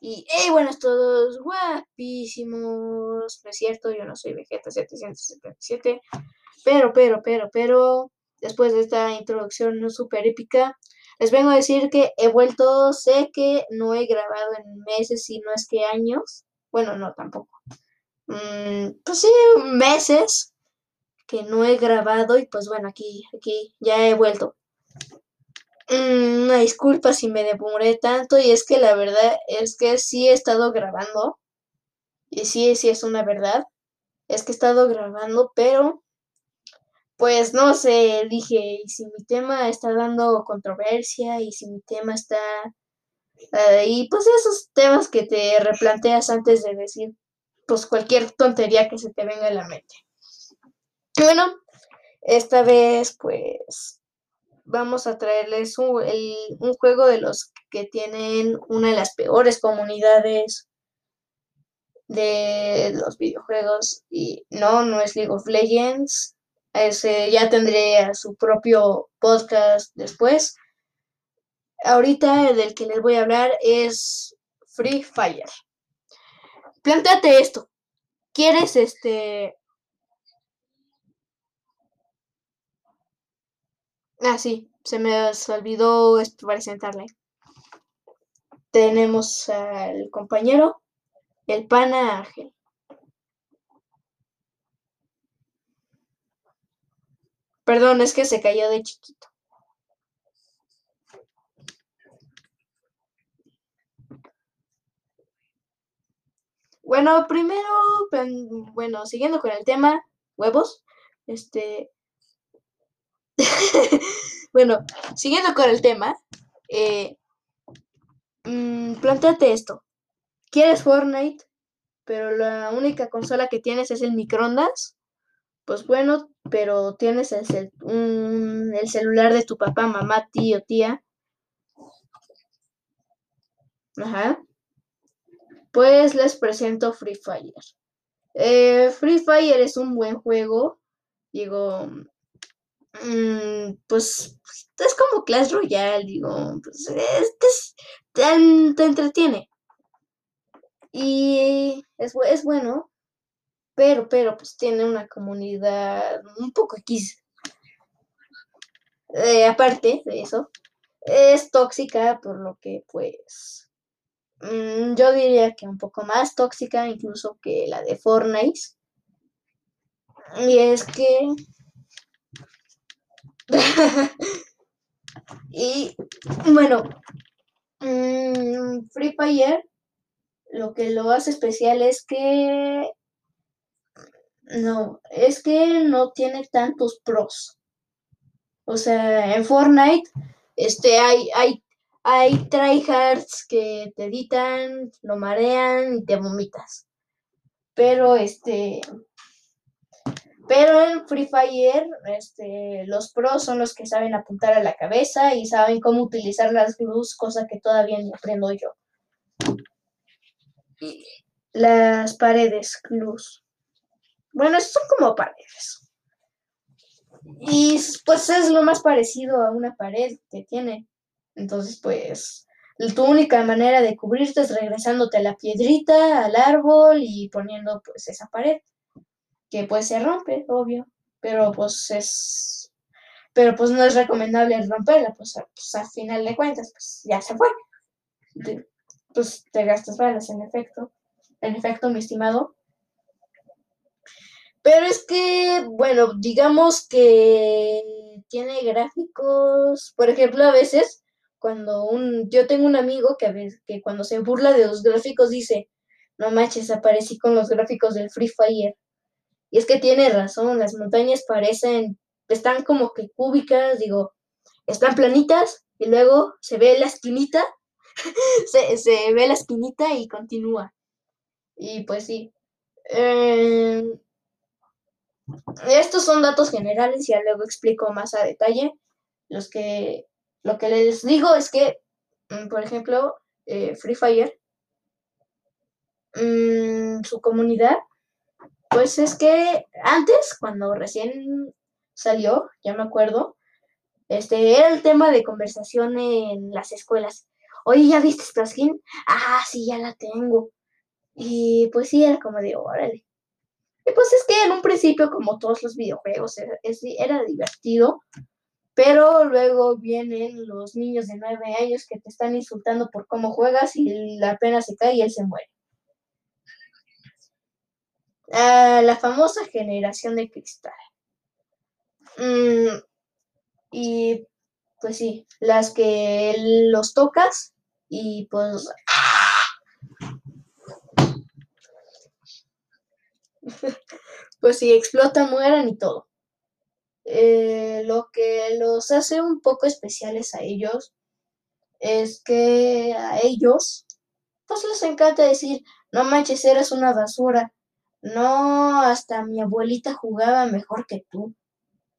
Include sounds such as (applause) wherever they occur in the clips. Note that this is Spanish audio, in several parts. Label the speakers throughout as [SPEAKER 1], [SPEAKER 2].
[SPEAKER 1] Y, hey, buenos todos, guapísimos. No es cierto, yo no soy Vegeta 777. Pero, pero, pero, pero, después de esta introducción súper épica, les vengo a decir que he vuelto, sé que no he grabado en meses, si no es que años. Bueno, no, tampoco. Mm, pues sí, meses que no he grabado y pues bueno, aquí, aquí ya he vuelto. Mm, una disculpa si me demoré tanto y es que la verdad es que sí he estado grabando y sí, sí es una verdad. Es que he estado grabando, pero pues no sé, dije, y si mi tema está dando controversia y si mi tema está... y pues esos temas que te replanteas antes de decir pues cualquier tontería que se te venga a la mente. Bueno, esta vez pues vamos a traerles un, un juego de los que tienen una de las peores comunidades de los videojuegos y no, no es League of Legends, ese ya tendré su propio podcast después. Ahorita el del que les voy a hablar es Free Fire. Plántate esto. ¿Quieres este... Ah, sí, se me olvidó presentarle. Tenemos al compañero, el pana Ángel. Perdón, es que se cayó de chiquito. Bueno, primero, bueno, siguiendo con el tema, huevos, este, (laughs) bueno, siguiendo con el tema, eh, mm, esto. ¿Quieres Fortnite? Pero la única consola que tienes es el microondas pues bueno, pero tienes el, el celular de tu papá, mamá, tío, tía. Ajá. Pues les presento Free Fire. Eh, Free Fire es un buen juego. Digo, pues es como Clash Royale, digo, pues es, te, entretiene. Y es, es bueno, pero, pero, pues tiene una comunidad un poco X. Eh, aparte de eso, es tóxica, por lo que, pues, mm, yo diría que un poco más tóxica incluso que la de Fortnite. Y es que... (laughs) y bueno, mm, Free Fire lo que lo hace especial es que no, es que no tiene tantos pros. O sea, en Fortnite este, hay, hay, hay tryhards que te editan, lo marean y te vomitas. Pero este. Pero en Free Fire, este, los pros son los que saben apuntar a la cabeza y saben cómo utilizar las luz, cosa que todavía no aprendo yo. las paredes, luz. Bueno, son como paredes. Y pues es lo más parecido a una pared que tiene. Entonces, pues, tu única manera de cubrirte es regresándote a la piedrita, al árbol y poniendo pues esa pared. Que pues se rompe, obvio. Pero pues es. Pero pues no es recomendable romperla, pues, pues al final de cuentas, pues ya se fue. pues te gastas balas, en efecto. En efecto, mi estimado. Pero es que, bueno, digamos que tiene gráficos, por ejemplo, a veces cuando un, yo tengo un amigo que, a veces, que cuando se burla de los gráficos dice, no manches, aparecí con los gráficos del Free Fire. Y es que tiene razón, las montañas parecen, están como que cúbicas, digo, están planitas y luego se ve la esquinita, (laughs) se, se, ve la esquinita y continúa. Y pues sí. Eh, estos son datos generales, ya luego explico más a detalle. Los que, lo que les digo es que, mm, por ejemplo, eh, Free Fire, mm, su comunidad, pues es que antes, cuando recién salió, ya me acuerdo, este era el tema de conversación en las escuelas. oye, ¿ya viste esta skin? Ah, sí, ya la tengo. Y pues sí, era como de, órale. Y pues es que en un principio, como todos los videojuegos, era, era divertido, pero luego vienen los niños de nueve años que te están insultando por cómo juegas y la pena se cae y él se muere. Ah, la famosa generación de cristal. Mm, y pues sí, las que los tocas y pues... (laughs) pues sí, explotan, mueran y todo. Eh, lo que los hace un poco especiales a ellos es que a ellos pues les encanta decir, no manches, eres una basura. No, hasta mi abuelita jugaba mejor que tú.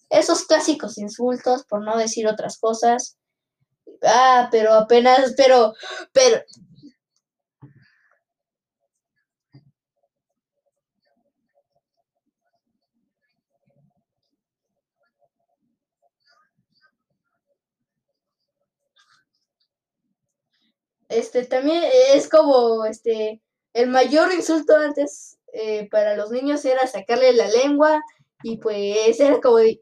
[SPEAKER 1] Esos clásicos insultos, por no decir otras cosas. Ah, pero apenas, pero, pero, este también es como este el mayor insulto antes eh, para los niños era sacarle la lengua y pues era como de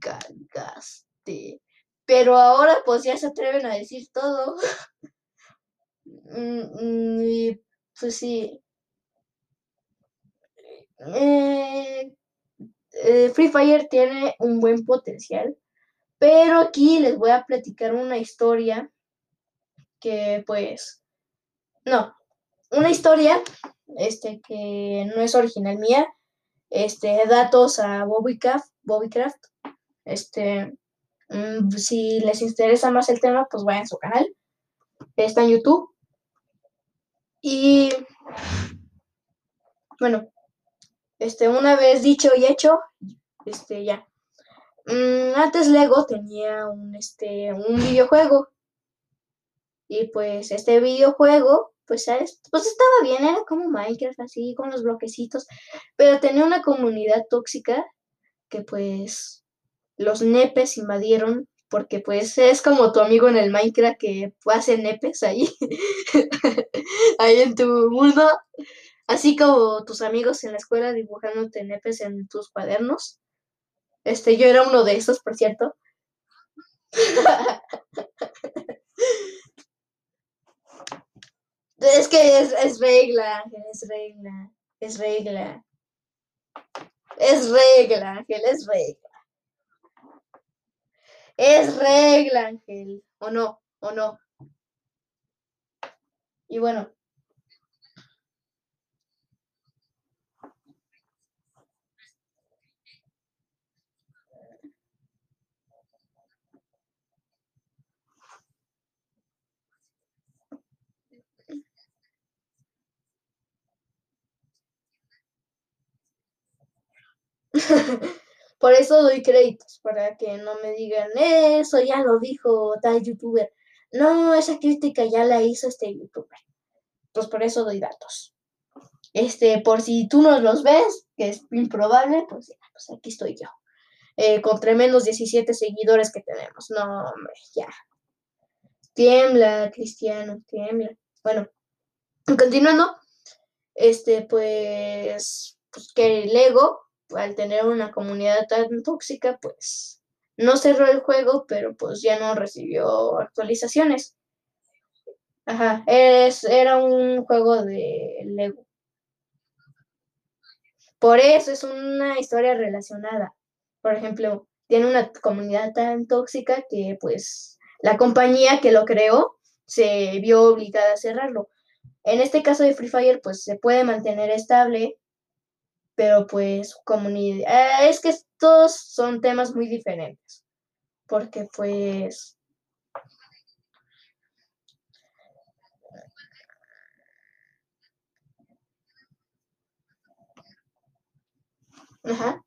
[SPEAKER 1] cagaste pero ahora pues ya se atreven a decir todo. (laughs) Mm, y pues sí. Eh, eh, Free Fire tiene un buen potencial pero aquí les voy a platicar una historia que pues, no, una historia, este, que no es original mía, este, datos a Bobbycraft, Bobbycraft, este, mm, si les interesa más el tema, pues vayan a su canal, está en YouTube, y, bueno, este, una vez dicho y hecho, este, ya. Mm, antes Lego tenía un, este, un videojuego y pues este videojuego, pues, pues estaba bien, era como Minecraft, así, con los bloquecitos, pero tenía una comunidad tóxica que pues los nepes invadieron, porque pues es como tu amigo en el Minecraft que hace nepes ahí, (laughs) ahí en tu mundo, así como tus amigos en la escuela dibujándote nepes en tus cuadernos. Este, yo era uno de esos, por cierto. (laughs) Es que es, regla, Ángel, es regla, es regla. Es regla, Ángel, es regla. Es regla, Ángel. O no, o no. Y bueno, (laughs) Por eso doy créditos, para que no me digan, eso ya lo dijo tal youtuber. No, esa crítica ya la hizo este youtuber. Pues por eso doy datos. Este, por si tú no los ves, que es improbable, pues, ya, pues aquí estoy yo. Eh, con tremendos 17 seguidores que tenemos. No, hombre, ya. Tiembla, Cristiano, tiembla. Bueno, continuando, este, pues, pues que el ego al tener una comunidad tan tóxica, pues no cerró el juego, pero pues ya no recibió actualizaciones. Ajá, es, era un juego de Lego. Por eso es una historia relacionada. Por ejemplo, tiene una comunidad tan tóxica que pues la compañía que lo creó se vio obligada a cerrarlo. En este caso de Free Fire, pues se puede mantener estable pero pues comunidad, eh, es que estos son temas muy diferentes, porque pues... Ajá.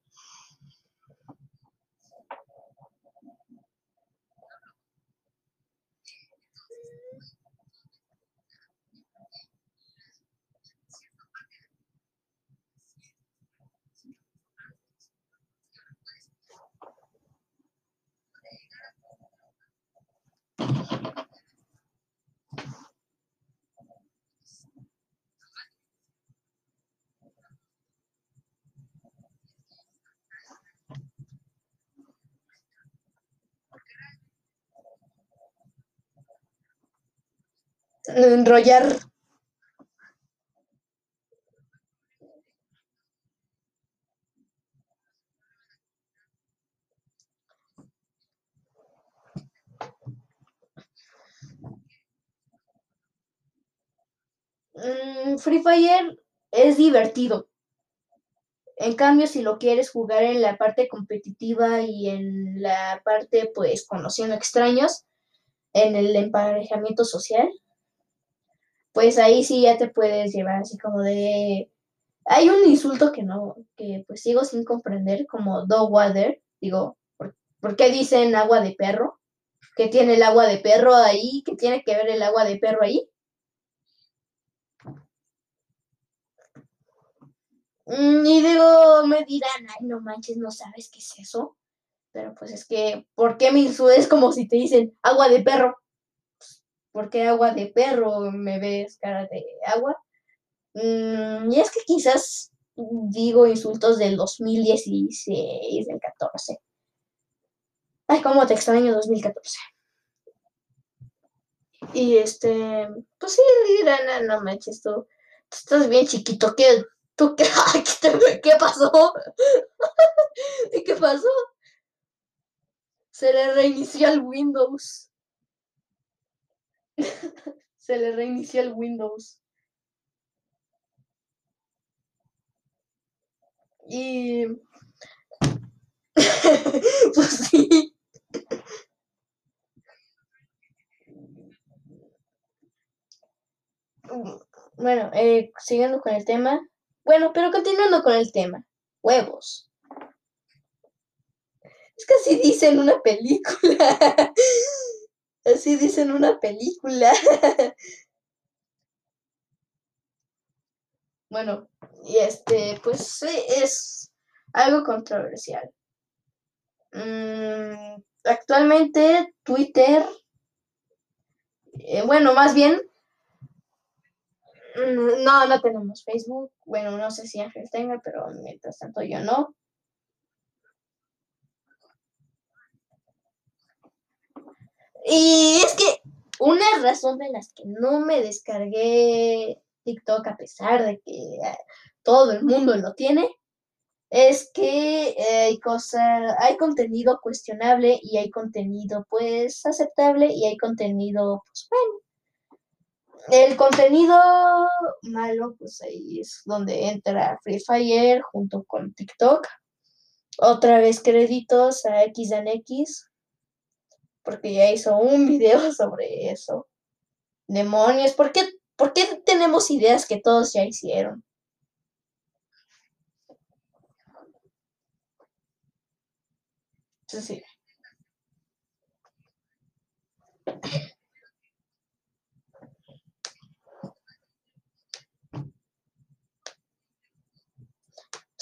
[SPEAKER 1] Enrollar. Mm, Free Fire es divertido. En cambio, si lo quieres jugar en la parte competitiva y en la parte, pues, conociendo extraños, en el emparejamiento social, pues ahí sí ya te puedes llevar así como de... Hay un insulto que no, que pues sigo sin comprender, como dog water. Digo, ¿por, ¿por qué dicen agua de perro? ¿Qué tiene el agua de perro ahí? ¿Qué tiene que ver el agua de perro ahí? Mm, Y digo, me dirán, ay, no manches, no sabes qué es eso. Pero pues es que, ¿por qué me insultas? Como si te dicen agua de perro. ¿Por qué agua de perro? ¿Me ves cara de agua? Mm, y es que quizás digo insultos del 2016, del 14. Ay, cómo te extraño 2014. Y este, pues sí, dirán, "Ah, no manches, tú, tú estás bien chiquito, ¿qué, tú qué, (laughs) Ay, ¿qué, te- qué pasó? (laughs) ¿Y qué pasó? Se le reinició el Windows. (laughs) Se le reinició el Windows. Y (laughs) pues sí. Bueno, eh, siguiendo con el tema. Bueno, pero continuando con el tema. Huevos. Es que así dicen una película. (laughs) Así dicen una película. (laughs) Bueno, y este, pues es algo controversial. Mm, actualmente Twitter, eh, bueno, más bien, mm, no, no tenemos Facebook. Bueno, no sé si Ángel tenga, pero mientras tanto yo no. Y es que una razón de las que no me descargué TikTok a pesar de que eh, todo el mundo lo tiene es que eh, hay cosas, hay contenido cuestionable y hay contenido pues aceptable y hay contenido pues bueno. El contenido malo pues ahí es donde entra Free Fire junto con TikTok. Otra vez créditos a X X porque ya hizo un (laughs) video sobre eso. Demonios, ¿por qué, ¿por qué tenemos ideas que todos ya hicieron? Sí.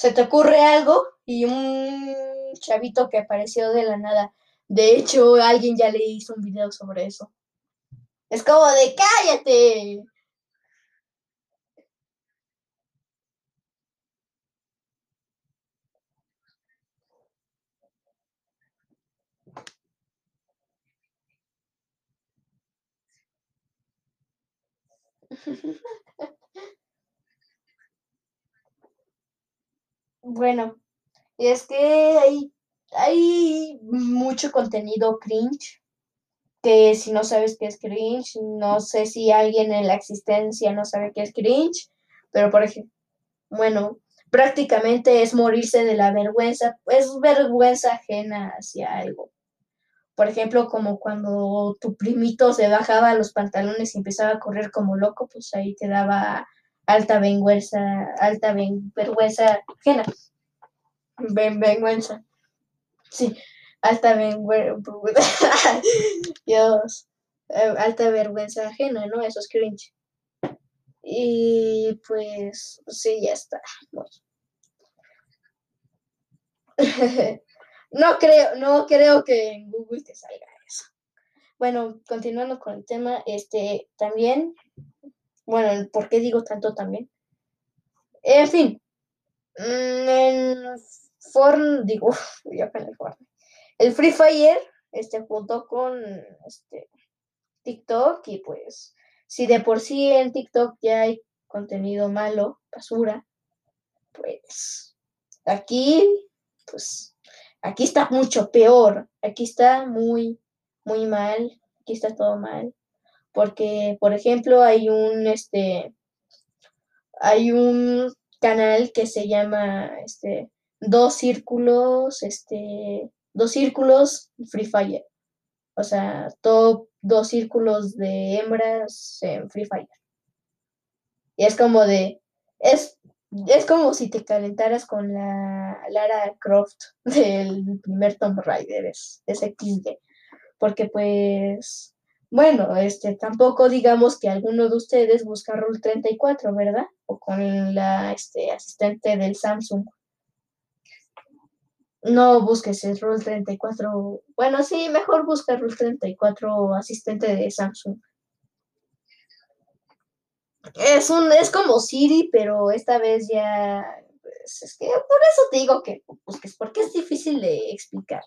[SPEAKER 1] ¿Se te ocurre algo? Y un chavito que apareció de la nada. De hecho, alguien ya le hizo un video sobre eso. Es como de cállate. (laughs) Bueno, y es que hay, hay mucho contenido cringe, que si no sabes qué es cringe, no sé si alguien en la existencia no sabe qué es cringe, pero por ejemplo, bueno, prácticamente es morirse de la vergüenza, es vergüenza ajena hacia algo. Por ejemplo, como cuando tu primito se bajaba los pantalones y empezaba a correr como loco, pues ahí te daba alta vergüenza, alta vergüenza ajena. Vergüenza. Sí, alta vergüenza. (laughs) Dios. eh, alta vergüenza ajena, ¿no? Eso es cringe. Y pues, sí, ya está. (laughs) No creo, no creo que en Google te salga eso. Bueno, continuando con el tema, este también, bueno, ¿por qué digo tanto también? En fin, mm, en Forn, digo, (laughs) yo con el Fortnite. El Free Fire, este, junto con este TikTok y pues si de por sí en TikTok ya hay contenido malo, basura, pues aquí, pues aquí está mucho peor. Aquí está muy, muy mal. Aquí está todo mal. Porque, por ejemplo, hay un, este, hay un canal que se llama, este, dos círculos, este, dos círculos Free Fire. O sea, top dos círculos de hembras en Free Fire. Y es como de, es, es como si te calentaras con la Lara Croft (laughs) del primer Tomb Raider, es, es XD. Porque pues, bueno, este, tampoco digamos que alguno de ustedes busca Rule 34, ¿verdad? O con la este, asistente del Samsung. No busques el Rule 34. Bueno, sí, mejor busca Rule 34 asistente de Samsung. Es un, es como Siri, pero esta vez ya, pues, es que por eso te digo que busques, porque es difícil de explicar.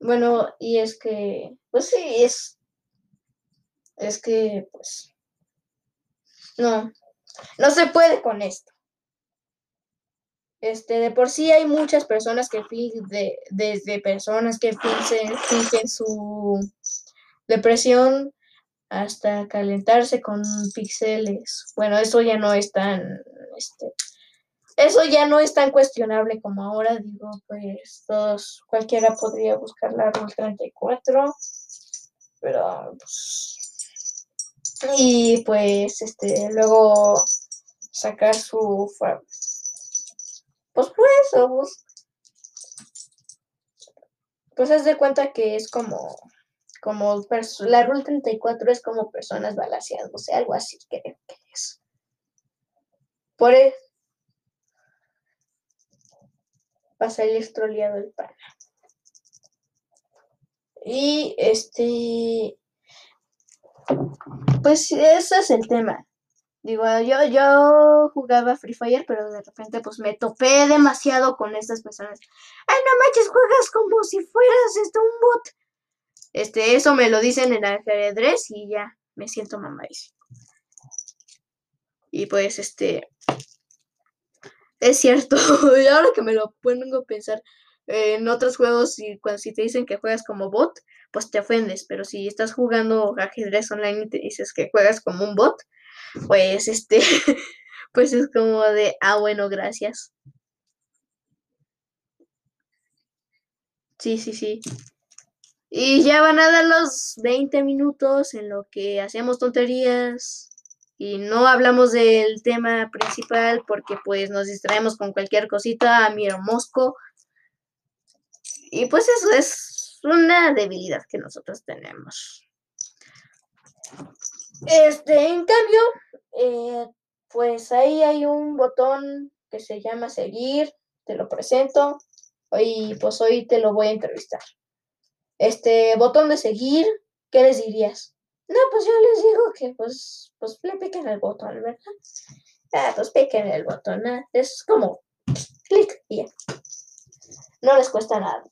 [SPEAKER 1] Bueno, y es que, pues sí, es, es que, pues, no, no se puede con esto. Este, de por sí hay muchas personas que fingen, de, desde personas que fingen, su depresión hasta calentarse con píxeles. Bueno, eso ya no es tan, este, eso ya no es tan cuestionable como ahora, digo, pues todos, cualquiera podría buscar la RUL 34, pero pues, y pues, este, luego sacar su, pues pues, pues, pues haz de cuenta que es como, como, la RUL 34 es como personas balaseándose, algo así creo que es. Por eso, va a salir el pana. Y este, pues ese es el tema. Digo, yo, yo jugaba Free Fire, pero de repente pues me topé demasiado con estas personas. Ay, no manches, juegas como si fueras este, un bot. Este, eso me lo dicen en ajedrez y ya me siento mamadísimo. Y pues este, es cierto, (laughs) y ahora que me lo pongo a pensar, en otros juegos, y cuando si te dicen que juegas como bot, pues te ofendes, pero si estás jugando ajedrez online y te dices que juegas como un bot, pues este, (laughs) pues es como de, ah, bueno, gracias. Sí, sí, sí. Y ya van a dar los 20 minutos en lo que hacemos tonterías y no hablamos del tema principal porque pues nos distraemos con cualquier cosita, miro mosco. Y pues eso es una debilidad que nosotros tenemos. Este, en cambio, eh, pues ahí hay un botón que se llama seguir, te lo presento, y pues hoy te lo voy a entrevistar. Este botón de seguir, ¿qué les dirías? No, pues yo les digo que pues, pues le piquen el botón, ¿verdad? Ah, pues piquen el botón, ¿eh? es como clic y ya. No les cuesta nada.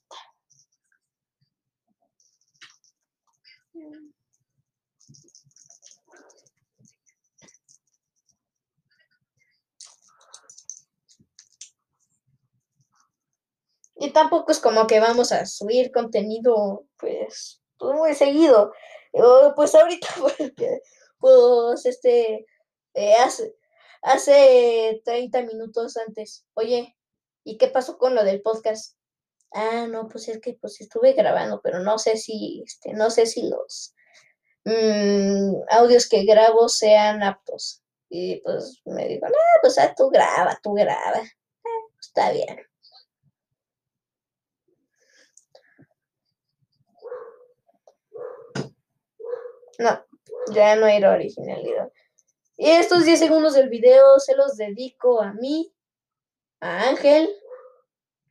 [SPEAKER 1] Y tampoco es como que vamos a subir contenido, pues, pues muy seguido. pues ahorita, (laughs) porque, pues, este, eh, hace, hace 30 minutos antes, oye, ¿y qué pasó con lo del podcast? Ah, no, pues es que pues estuve grabando, pero no sé si, este, no sé si los mm, audios que grabo sean aptos. Y pues me dijo, no, pues ah, tú graba, tú graba. Ah, está bien. No, ya no hay originalidad. Y estos 10 segundos del video se los dedico a mí, a Ángel,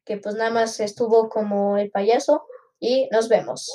[SPEAKER 1] que pues nada más estuvo como el payaso, y nos vemos.